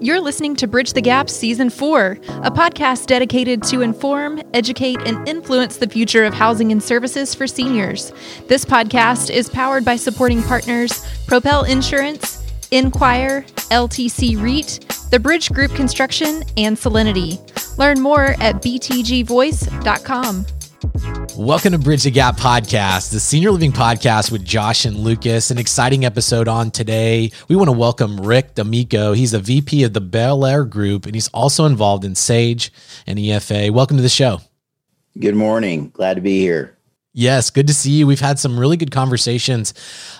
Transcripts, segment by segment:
You're listening to Bridge the Gap Season 4, a podcast dedicated to inform, educate, and influence the future of housing and services for seniors. This podcast is powered by supporting partners Propel Insurance, Enquire, LTC REIT, the Bridge Group Construction, and Solinity. Learn more at btgvoice.com. Welcome to Bridge the Gap podcast, the senior living podcast with Josh and Lucas. An exciting episode on today. We want to welcome Ric D'Amico. He's a VP of the Bel Air Group, and he's also involved in Sage and EFA. Welcome to the show. Good morning. Glad to be here. Yes, good to see you. We've had some really good conversations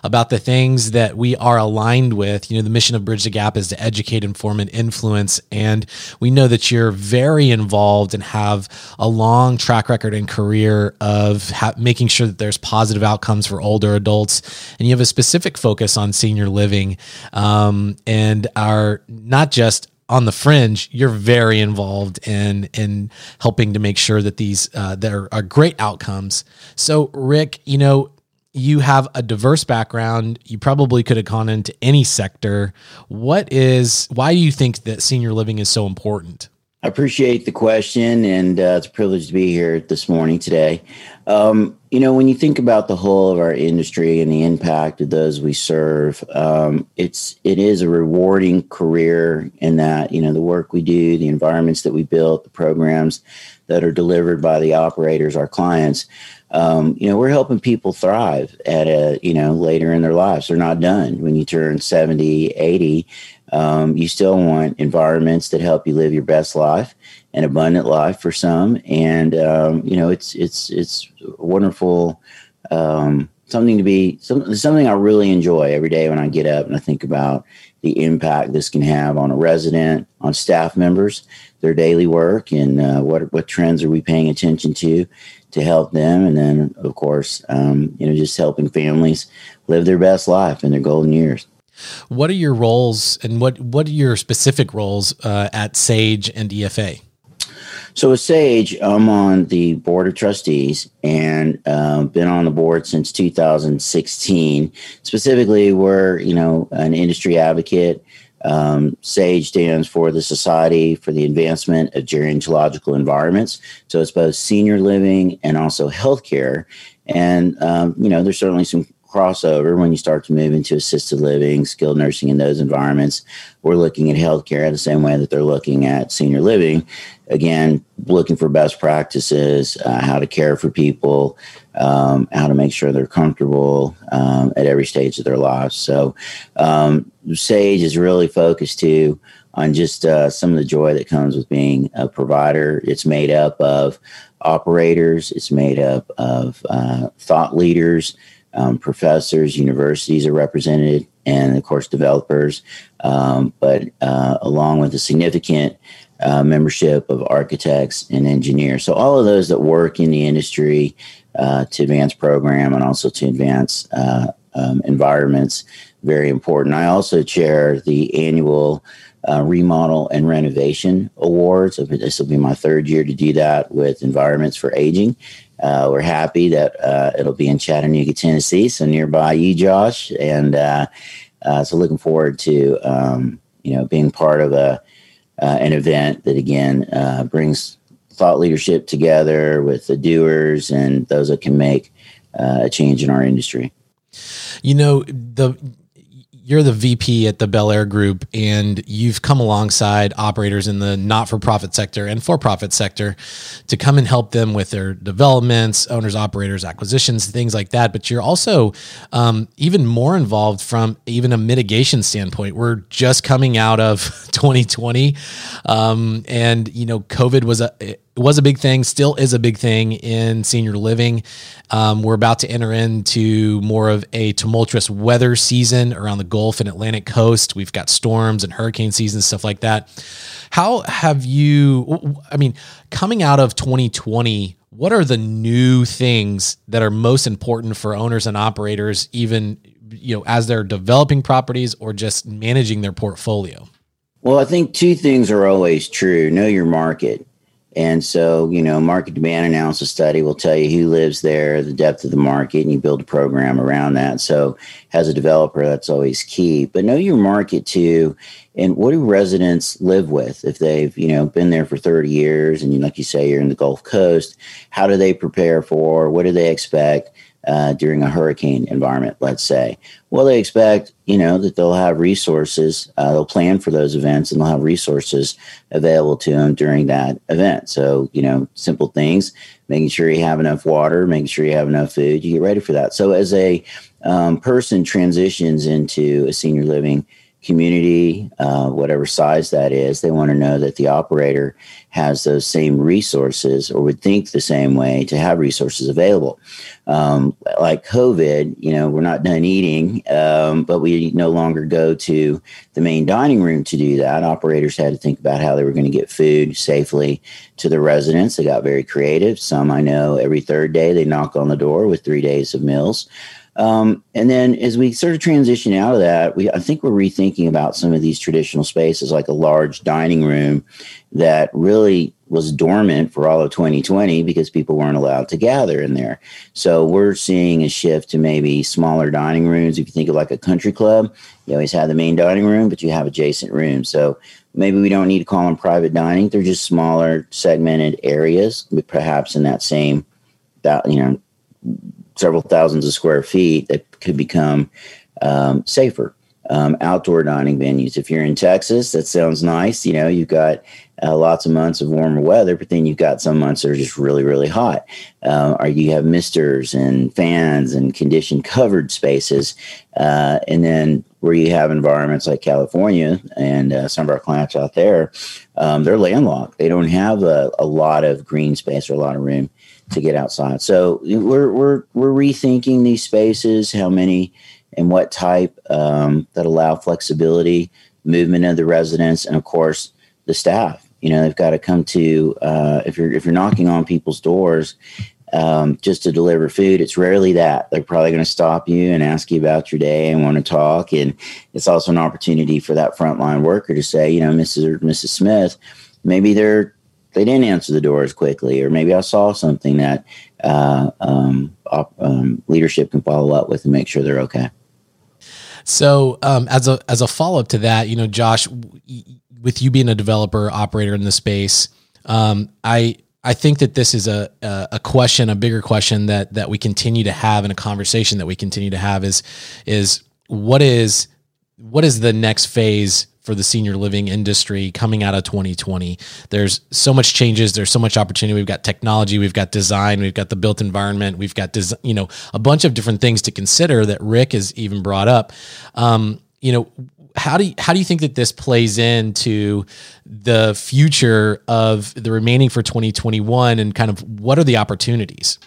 about the things that we are aligned with. You know, the mission of Bridge the Gap is to educate, inform, and influence. And we know that you're very involved and have a long track record and career of ha- making sure that there's positive outcomes for older adults. And you have a specific focus on senior living um, and are not just on the fringe, you're very involved in in helping to make sure that these uh, there are great outcomes. So, Ric, you know, you have a diverse background. You probably could have gone into any sector. What is why do you think that senior living is so important? I appreciate the question, and uh, it's a privilege to be here this morning today. Um, you know, when you think about the whole of our industry and the impact of those we serve, um, it's it is a rewarding career in that you know the work we do, the environments that we build, the programs that are delivered by the operators, our clients. Um, you know, we're helping people thrive at a, you know, later in their lives. They're not done when you turn 70, 80. Um, you still want environments that help you live your best life, an abundant life for some, and um, you know it's it's it's wonderful. Um, something to be some, something I really enjoy every day when I get up and I think about the impact this can have on a resident, on staff members, their daily work, and uh, what what trends are we paying attention to to help them, and then of course, um, you know, just helping families live their best life in their golden years. What are your roles and what, what are your specific roles uh, at SAGE and EFA? So with Sage, I'm on the board of trustees and uh, been on the board since 2016. Specifically, we're you know an industry advocate. Um, SAGE stands for the Society for the Advancement of Gerontological Environments. So it's both senior living and also healthcare. And um, you know, there's certainly some crossover when you start to move into assisted living, skilled nursing in those environments. We're looking at healthcare the same way that they're looking at senior living. Again, looking for best practices, uh, how to care for people, um, how to make sure they're comfortable um, at every stage of their lives. So, um, Sage is really focused too on just uh, some of the joy that comes with being a provider. It's made up of operators, it's made up of uh, thought leaders um, professors, universities are represented, and of course developers. Um, but uh, along with a significant uh, membership of architects and engineers, so all of those that work in the industry uh, to advance program and also to advance uh, um, environments, very important. I also chair the annual. Uh, remodel and renovation awards. This will be my third year to do that with Environments for Aging. Uh, we're happy that uh, it'll be in Chattanooga, Tennessee, so nearby you, Josh, and uh, uh so looking forward to um, you know being part of a uh, an event that again uh, brings thought leadership together with the doers and those that can make a change in our industry. You know the you're the VP at the Bel Air Group, and you've come alongside operators in the not-for-profit sector and for-profit sector to come and help them with their developments, owners, operators, acquisitions, things like that. But you're also um, even more involved from even a mitigation standpoint. We're just coming out of 2020, um, and you know, COVID was a it was a big thing, still is a big thing in senior living. Um, we're about to enter into more of a tumultuous weather season around the Gulf and Atlantic coast. We've got storms and hurricane season, stuff like that. How have you, I mean, coming out of 2020, what are the new things that are most important for owners and operators, even you know, as they're developing properties or just managing their portfolio? Well, I think two things are always true. Know your market And so, you know, market demand analysis study will tell you who lives there, the depth of the market, and you build a program around that. So, as a developer, that's always key. But know your market too, and what do residents live with if they've, you know, been there for 30 years, and like you say, you're in the Gulf Coast. How do they prepare for? What do they expect? Uh, during a hurricane environment, let's say. Well, they expect, you know, that they'll have resources, uh, they'll plan for those events and they'll have resources available to them during that event. So, you know, simple things, making sure you have enough water, making sure you have enough food, you get ready for that. So, as a um, person transitions into a senior living community, uh, whatever size that is, they want to know that the operator has those same resources or would think the same way to have resources available. Um, like COVID, you know, we're not done eating, um, but we no longer go to the main dining room to do that. Operators had to think about how they were going to get food safely to the residents. They got very creative. Some I know every third day they knock on the door with three days of meals. Um, and then as we sort of transition out of that, we I think we're rethinking about some of these traditional spaces like a large dining room that really was dormant for all of 2020 because people weren't allowed to gather in there. So we're seeing a shift to maybe smaller dining rooms. If you think of like a country club, you always have the main dining room, but you have adjacent rooms. So maybe we don't need to call them private dining. They're just smaller segmented areas, perhaps in that same that you know several thousands of square feet that could become um, safer. Um, outdoor dining venues. If you're in Texas, that sounds nice. You know, you've got uh, lots of months of warmer weather, but then you've got some months that are just really, really hot. Uh, or you have misters and fans and conditioned covered spaces. Uh, and then where you have environments like California and uh, some of our clients out there, um, they're landlocked. They don't have a, a lot of green space or a lot of room to get outside. So we're we're we're rethinking these spaces, how many and what type um, that allow flexibility, movement of the residents, and of course the staff. You know, they've got to come to uh, if you're if you're knocking on people's doors. Um, just to deliver food, it's rarely that they're probably going to stop you and ask you about your day and want to talk. And it's also an opportunity for that frontline worker to say, you know, Mrs. or Mrs. Smith, maybe they're they didn't answer the door as quickly, or maybe I saw something that uh, um, op, um, leadership can follow up with and make sure they're okay. So, um, as a as a follow up to that, you know, Josh, with you being a developer operator in the space, um, I I think that this is a, a question, a bigger question that that we continue to have in a conversation that we continue to have is is what is what is the next phase for the senior living industry coming out of 2020. There's so much changes. There's so much opportunity. We've got technology. We've got design. We've got the built environment. We've got des- you know a bunch of different things to consider that Ric has even brought up. Um, you know, how do you, how do you think that this plays into the future of the remaining for 2021 and kind of what are the opportunities?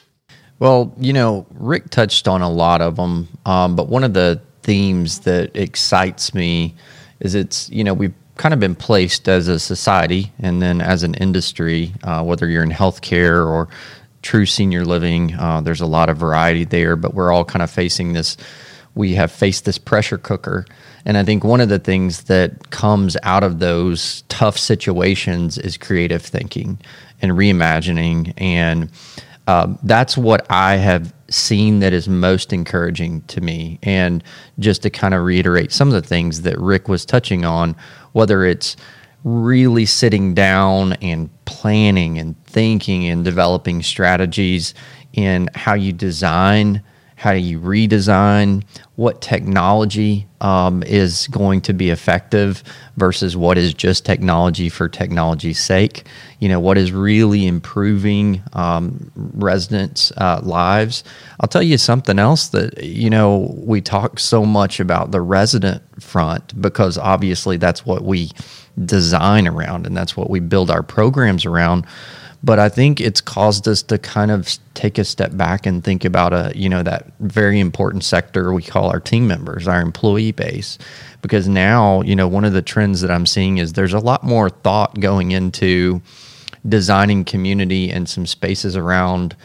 Well, you know, Ric touched on a lot of them, um, but one of the themes that excites me is it's you know we've kind of been placed as a society and then as an industry, uh, whether you're in healthcare or true senior living, uh, there's a lot of variety there, but we're all kind of facing this. We have faced this pressure cooker. And I think one of the things that comes out of those tough situations is creative thinking and reimagining. And um, that's what I have seen that is most encouraging to me. And just to kind of reiterate some of the things that Ric was touching on, whether it's really sitting down and planning and thinking and developing strategies in how you design how do you redesign? What technology um, is going to be effective versus what is just technology for technology's sake? You know, what is really improving um, residents' uh, lives? I'll tell you something else that, you know, we talk so much about the resident front because obviously that's what we design around and that's what we build our programs around but I think it's caused us to kind of take a step back and think about a you know that very important sector we call our team members, our employee base, because now you know one of the trends that I'm seeing is there's a lot more thought going into designing community and some spaces around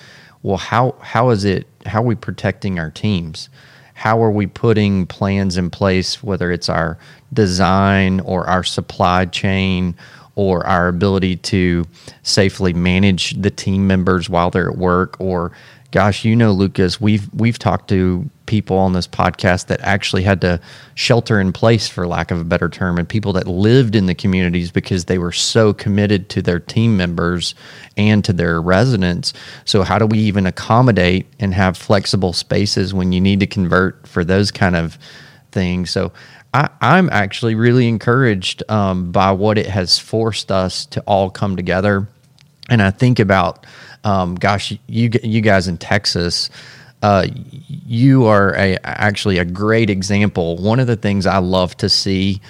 well how how is it how are we protecting our teams? How are we putting plans in place whether it's our design or our supply chain or our ability to safely manage the team members while they're at work. Or gosh you know lucas we've we've talked to people on this podcast that actually had to shelter in place for lack of a better term and people that lived in the communities because they were so committed to their team members and to their residents. So how do we even accommodate and have flexible spaces when you need to convert for those kind of things? So I, am actually really encouraged um, by what it has forced us to all come together. And I think about, um, gosh, you you guys in Texas, uh, you are a, actually a great example. One of the things I love to see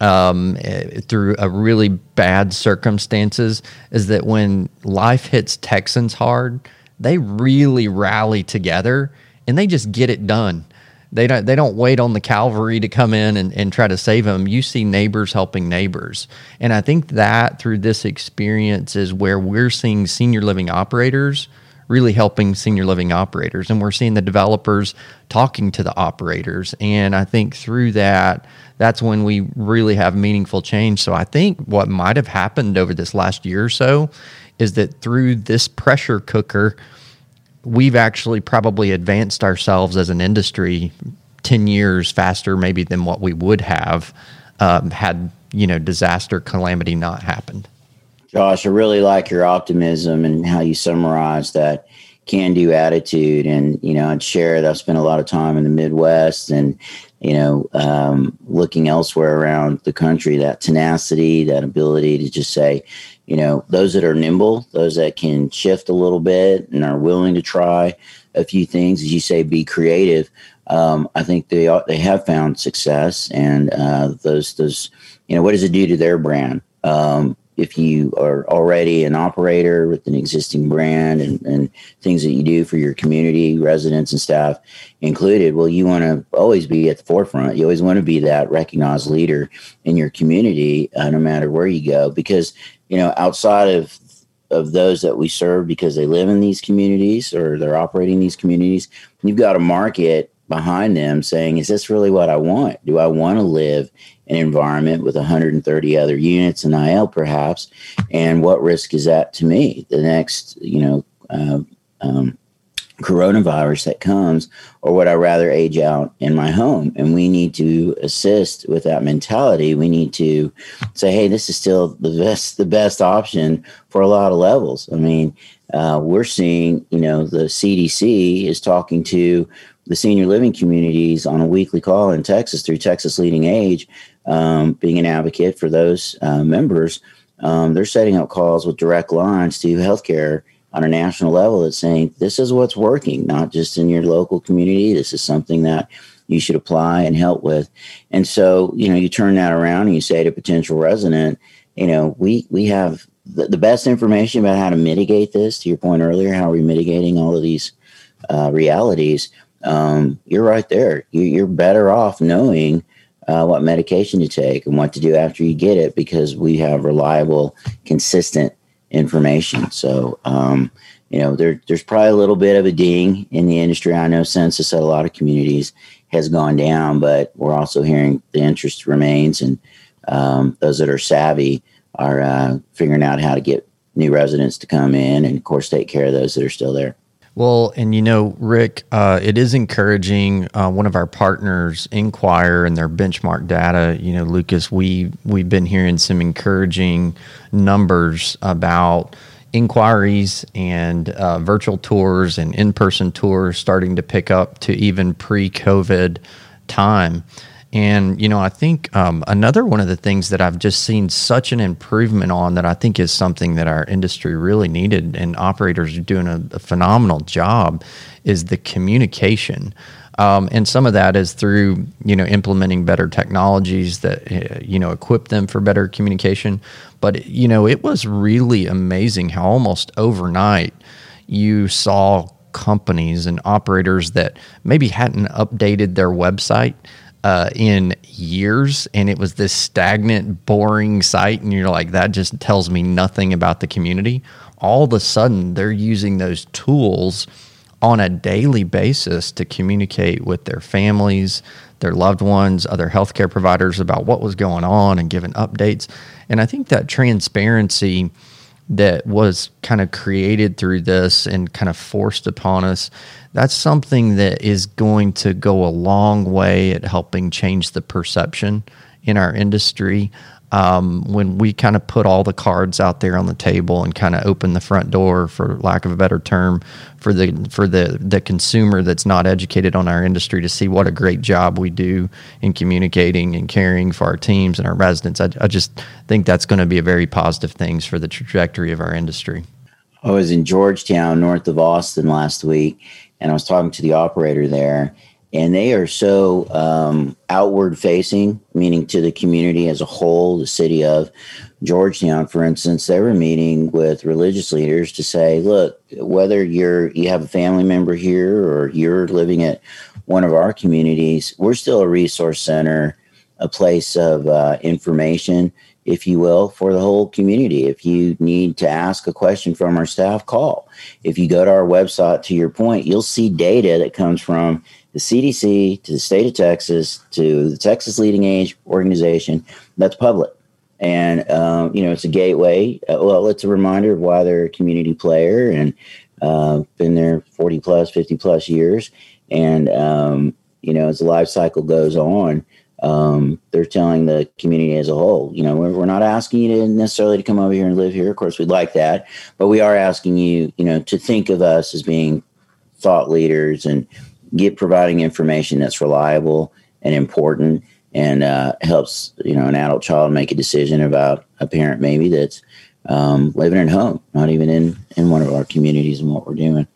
um, eh, through a really bad circumstances is that when life hits Texans hard, they really rally together and they just get it done. They don't they don't wait on the cavalry to come in and, and try to save them. You see neighbors helping neighbors. And I think that through this experience is where we're seeing senior living operators really helping senior living operators. And we're seeing the developers talking to the operators. And I think through that, that's when we really have meaningful change. So I think what might have happened over this last year or so is that through this pressure cooker, we've actually probably advanced ourselves as an industry 10 years faster maybe than what we would have um, had you know disaster calamity not happened. Josh i really like your optimism and how you summarize that can do attitude. And you know i'd share that i've spent a lot of time in the midwest and you know um, looking elsewhere around the country that tenacity that ability to just say you know, those that are nimble, those that can shift a little bit and are willing to try a few things, as you say, be creative. Um, I think they are, they have found success, and uh, those those you know, what does it do to their brand? Um, if you are already an operator with an existing brand and, and things that you do for your community, residents and staff included, well, you want to always be at the forefront. You always want to be that recognized leader in your community, uh, no matter where you go, because you know outside of of those that we serve because they live in these communities or they're operating these communities, you've got a market behind them saying, is this really what I want? Do I want to live in an environment with 130 other units in IL perhaps? And what risk is that to me? The next, you know, uh, um, coronavirus that comes, or would I rather age out in my home? And we need to assist with that mentality. We need to say, hey, this is still the best, the best option for a lot of levels. I mean, uh, we're seeing, you know, the CDC is talking to the senior living communities on a weekly call in Texas through Texas LeadingAge, um, being an advocate for those uh, members. Um, they're setting up calls with direct lines to healthcare on a national level that's saying this is what's working, not just in your local community. This is something that you should apply and help with. And so, you know, you turn that around and you say to potential resident, you know, we we have the, the best information about how to mitigate this. To your point earlier, how are we mitigating all of these uh, realities? Um, you're right there. You, are better off knowing uh, what medication to take and what to do after you get it because we have reliable, consistent information. So, um, you know, there, there's probably a little bit of a ding in the industry. I know census at a lot of communities has gone down, but we're also hearing the interest remains, and um, those that are savvy are uh, figuring out how to get new residents to come in, and of course, take care of those that are still there. Well, and you know, Ric, uh, it is encouraging. Uh, one of our partners, Enquire, and their benchmark data. You know, Lucas, we we've been hearing some encouraging numbers about inquiries and uh, virtual tours and in-person tours starting to pick up to even pre-COVID time. And, you know, I think um, another one of the things that I've just seen such an improvement on that I think is something that our industry really needed and operators are doing a, a phenomenal job is the communication. Um, and some of that is through, you know, implementing better technologies that, uh, you know, equip them for better communication. But, you know, it was really amazing how almost overnight you saw companies and operators that maybe hadn't updated their website uh, in years, and it was this stagnant, boring site, and you're like, that just tells me nothing about the community. All of a sudden, they're using those tools on a daily basis to communicate with their families, their loved ones, other healthcare providers about what was going on and giving updates. And I think that transparency that was kind of created through this and kind of forced upon us, that's something that is going to go a long way at helping change the perception in our industry um, when we kind of put all the cards out there on the table and kind of open the front door, for lack of a better term, for the for the the consumer that's not educated on our industry to see what a great job we do in communicating and caring for our teams and our residents. I, I just think that's going to be a very positive things for the trajectory of our industry. I was in Georgetown, north of Austin, last week, and I was talking to the operator there and they are so um, outward facing, meaning to the community as a whole, the city of Georgetown, for instance, they were meeting with religious leaders to say, look, whether you're you have a family member here or you're living at one of our communities, we're still a resource center, a place of uh, information, if you will, for the whole community. If you need to ask a question from our staff, call. If you go to our website, to your point, you'll see data that comes from the CDC to the state of Texas to the Texas LeadingAge Organization that's public. And, um, you know, it's a gateway. Uh, well, it's a reminder of why they're a community player and uh, been there 40 plus, 50 plus years. And, um, you know, as the life cycle goes on, um, they're telling the community as a whole, you know, we're, we're, not asking you to necessarily to come over here and live here. Of course, we'd like that, but we are asking you, you know, to think of us as being thought leaders and get providing information that's reliable and important and uh, helps you know an adult child make a decision about a parent maybe that's um, living at home, not even in in one of our communities and what we're doing.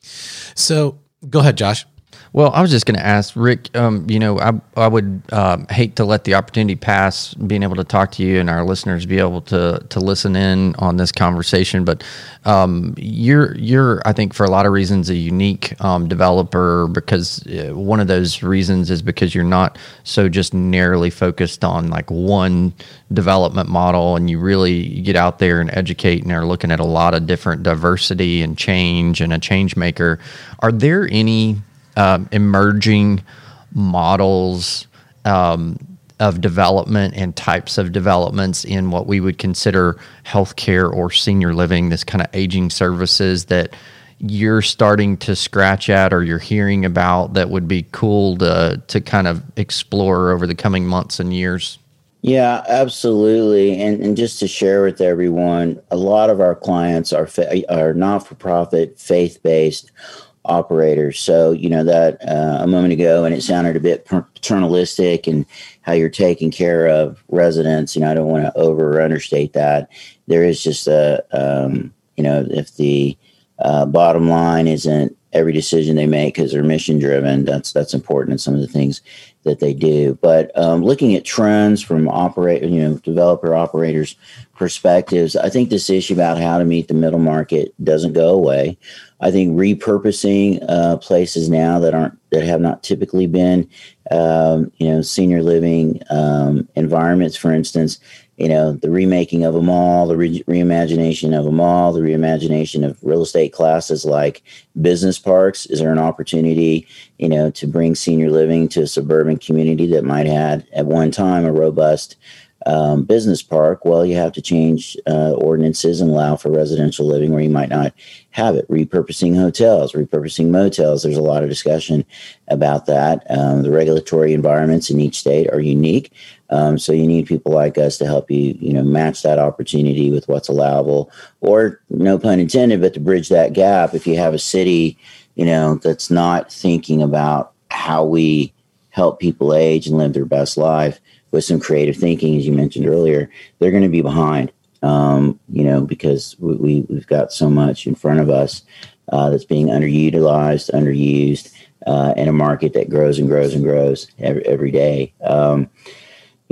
So go ahead, Josh. Well, I was just going to ask Ric. Um, you know, I I would um, hate to let the opportunity pass, being able to talk to you and our listeners be able to to listen in on this conversation. But um, you're you're I think for a lot of reasons a unique um, developer because uh, one of those reasons is because you're not so just narrowly focused on like one development model, and you really get out there and educate and are looking at a lot of different diversity and change and a change maker. Are there any um, emerging models um, of development and types of developments in what we would consider healthcare or senior living, this kind of aging services that you're starting to scratch at or you're hearing about that would be cool to to kind of explore over the coming months and years? Yeah, absolutely. And, and just to share with everyone, a lot of our clients are fa- are not for profit, faith based operators. So, you know, that uh, a moment ago, and it sounded a bit paternalistic and how you're taking care of residents. You know, I don't want to over or understate that. There is just a, um, you know, if the uh, bottom line isn't every decision they make because they're mission driven, that's that's important in some of the things that they do. But um, looking at trends from operate, you know, developer operators perspectives, I think this issue about how to meet the middle market doesn't go away. I think repurposing uh, places now that aren't that have not typically been, um, you know, senior living um, environments, for instance, you know, the remaking of a mall, the re- reimagination of a mall, the reimagination of real estate classes like business parks. Is there an opportunity, you know, to bring senior living to a suburban community that might had at one time a robust um, business park, well, you have to change uh, ordinances and allow for residential living where you might not have it. Repurposing hotels, repurposing motels. There's a lot of discussion about that. Um, the regulatory environments in each state are unique, um, so you need people like us to help you, you know, match that opportunity with what's allowable, or no pun intended, but to bridge that gap. If you have a city, you know, that's not thinking about how we help people age and live their best life with some creative thinking, as you mentioned earlier, they're going to be behind. Um, you know, because we, we have got so much in front of us uh, that's being underutilized, underused, uh, in a market that grows and grows and grows every, every day. Um,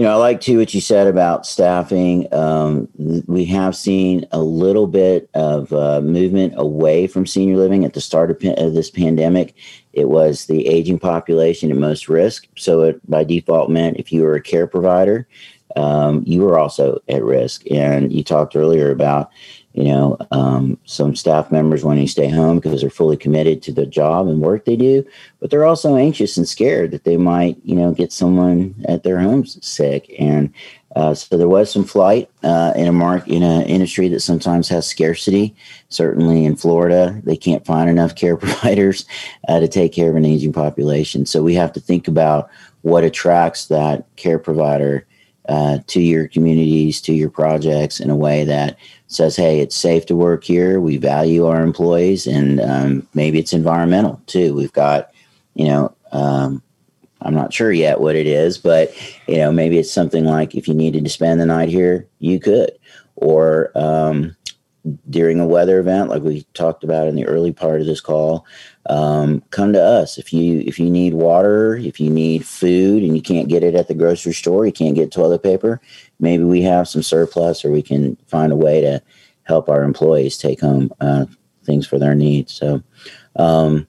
you know, I like too what you said about staffing. Um, we have seen a little bit of uh, movement away from senior living at the start of, of, this pandemic. It was the aging population at most risk. So, it by default meant if you were a care provider, um, you were also at risk. And you talked earlier about, you know, um, some staff members wanting to stay home because they're fully committed to the job and work they do, but they're also anxious and scared that they might, you know, get someone at their homes sick. And uh, so there was some flight uh, in a mark in an industry that sometimes has scarcity. Certainly in Florida, they can't find enough care providers uh, to take care of an aging population. So we have to think about what attracts that care provider uh, to your communities, to your projects in a way that says, "Hey, it's safe to work here. We value our employees, and um, maybe it's environmental too. We've got, you know." Um, I'm not sure yet what it is, but you know, maybe it's something like if you needed to spend the night here, you could, or um, during a weather event, like we talked about in the early part of this call, um, come to us if you if you need water, if you need food, and you can't get it at the grocery store, you can't get toilet paper. Maybe we have some surplus, or we can find a way to help our employees take home uh, things for their needs. So, um,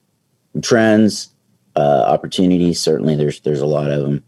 trends uh, opportunities. Certainly, there's there's a lot of them.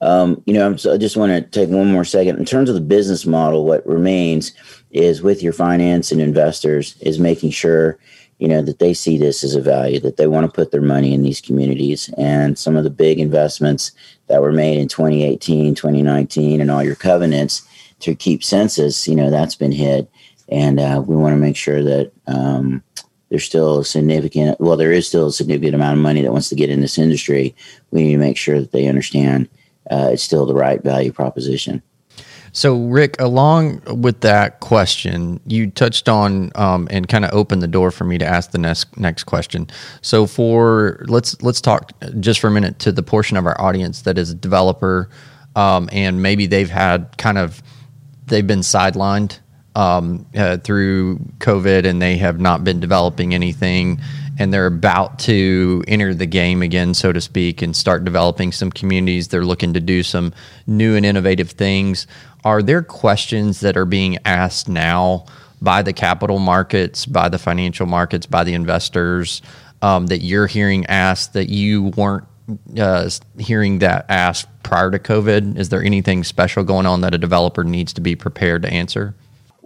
Um, you know, I just want to take one more second in terms of the business model. What remains is with your finance and investors is making sure you know that they see this as a value that they want to put their money in these communities. And some of the big investments that were made in 2018 2019 and all your covenants to keep census you know that's been hit. And uh, we want to make sure that um, there's still a significant well there is still a significant amount of money that wants to get in this industry. We need to make sure that they understand uh, it's still the right value proposition so ric along with that question you touched on um, and kind of opened the door for me to ask the next next question so for let's let's talk just for a minute to the portion of our audience that is a developer um, and maybe they've had kind of they've been sidelined um, uh, through COVID and they have not been developing anything. And they're about to enter the game again, so to speak, and start developing some communities. They're looking to do some new and innovative things. Are there questions that are being asked now by the capital markets, by the financial markets, by the investors um, that you're hearing asked that you weren't uh, hearing that asked prior to COVID? Is there anything special going on that a developer needs to be prepared to answer?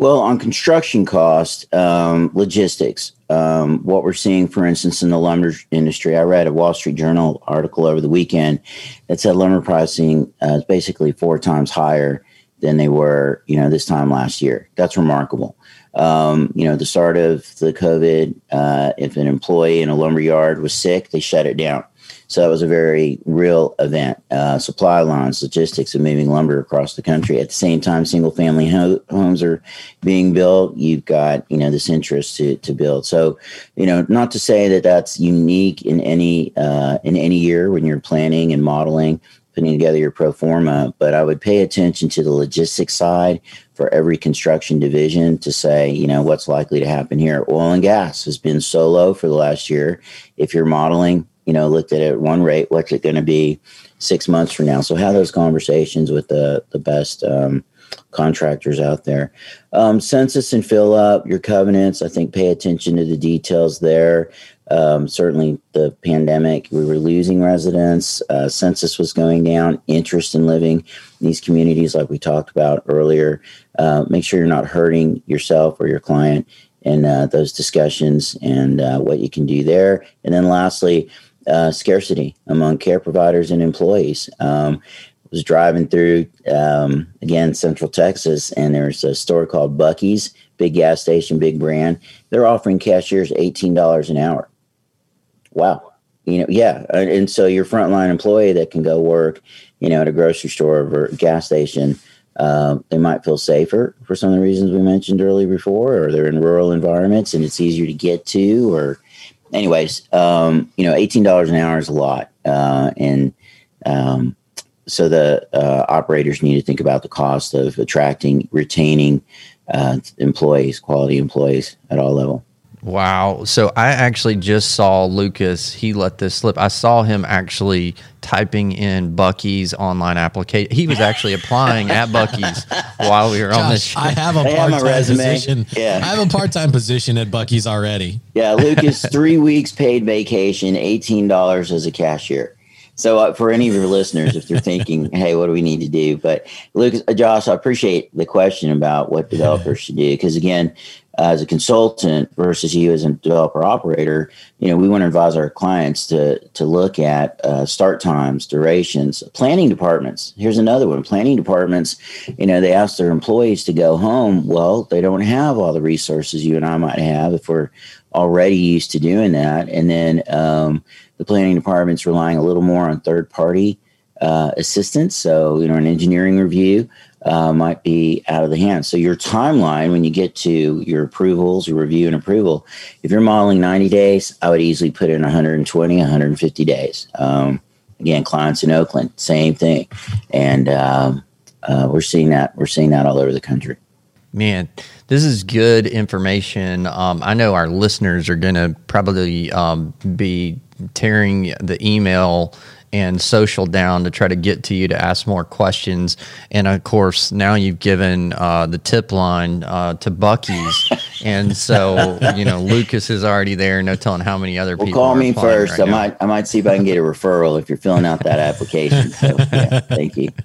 Well, on construction cost, um, logistics, um, what we're seeing, for instance, in the lumber industry, I read a Wall Street Journal article over the weekend that said lumber pricing uh, is basically four times higher than they were, you know, this time last year. That's remarkable. Um, you know, the start of the COVID, uh, if an employee in a lumber yard was sick, they shut it down. So that was a very real event. Uh, supply lines, logistics of moving lumber across the country. At the same time, single family ho- homes are being built. You've got you know this interest to to build. So you know, not to say that that's unique in any uh, in any year when you're planning and modeling putting together your pro forma, but I would pay attention to the logistics side for every construction division to say, you know, what's likely to happen here. Oil and gas has been so low for the last year. If you're modeling, you know, looked at it at one rate, what's it going to be six months from now? So have those conversations with the the best um, contractors out there. Um, census and fill up your covenants. I think pay attention to the details there. Um, certainly, the pandemic, we were losing residents. Uh, census was going down. Interest in living in these communities, like we talked about earlier. Uh, make sure you're not hurting yourself or your client in uh, those discussions and uh, what you can do there. And then, lastly, uh, scarcity among care providers and employees. Um, was driving through um, again Central Texas, and there's a store called Buc-ee's, big gas station, big brand. They're offering cashiers eighteen dollars an hour. Wow, you know, yeah, and so your frontline employee that can go work, you know, at a grocery store or gas station. Uh, they might feel safer for some of the reasons we mentioned earlier before, or they're in rural environments and it's easier to get to, or anyways, um, you know, eighteen dollars an hour is a lot, uh, and um, so the uh, operators need to think about the cost of attracting, retaining uh, employees, quality employees at all level. Wow. So I actually just saw Lucas. He let this slip. I saw him actually typing in Buc-ee's online application. He was actually applying at Buc-ee's while we were Josh, on this. Show. I have a part time position. Yeah. I have a part time position at Buc-ee's already. Yeah, Lucas, three weeks paid vacation, eighteen dollars as a cashier. so uh, for any of your listeners, if they're thinking, "Hey, what do we need to do?" But Lucas, uh, Josh, I appreciate the question about what developers should do because again, as a consultant versus you as a developer operator, you know, we want to advise our clients to to look at uh, start times, durations, planning departments. Here's another one: planning departments. You know, they ask their employees to go home. Well, they don't have all the resources you and I might have if we're already used to doing that, and then um, the planning department's relying a little more on third party uh, assistance. So, you know, an engineering review uh, might be out of the hand. So your timeline when you get to your approvals, your review and approval, if you're modeling 90 days, I would easily put in 120, 150 days. Um, again, clients in Oakland, same thing, and um, uh, we're seeing that we're seeing that all over the country. Man, this is good information. Um, I know our listeners are going to probably um, be tearing the email and social down to try to get to you to ask more questions. And of course, now you've given uh, the tip line uh, to Buc-ee's. and so, you know, Lucas is already there. No telling how many other well, people. Call me first. Right I might, I might see if I can get a referral if you're filling out that application. So, yeah, thank you.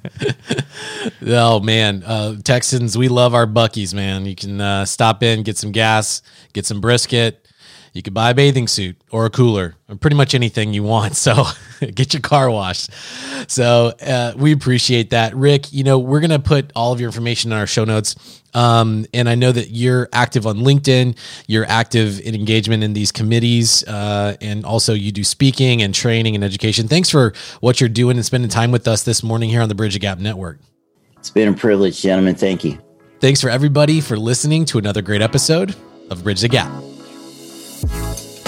Oh man, uh, Texans, we love our Buc-ee's, man. You can uh, stop in, get some gas, get some brisket you could buy a bathing suit or a cooler or pretty much anything you want. So get your car washed. So uh, we appreciate that. Ric, you know, we're going to put all of your information in our show notes. Um, and I know that you're active on LinkedIn, you're active in engagement in these committees, uh, and also you do speaking and training and education. Thanks for what you're doing and spending time with us this morning here on the Bridge the Gap Network. It's been a privilege, gentlemen. Thank you. Thanks for everybody for listening to another great episode of Bridge the Gap.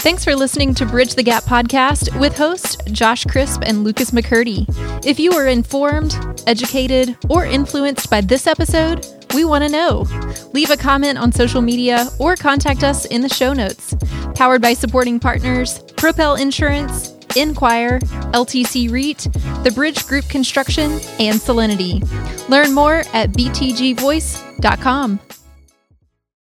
Thanks for listening to Bridge the Gap podcast with host Josh Crisp and Lucas McCurdy. If you were informed, educated, or influenced by this episode, we want to know. Leave a comment on social media or contact us in the show notes. Powered by supporting partners Propel Insurance, Enquire, LTC REIT, The Bridge Group Construction, and Solinity. Learn more at btgvoice.com.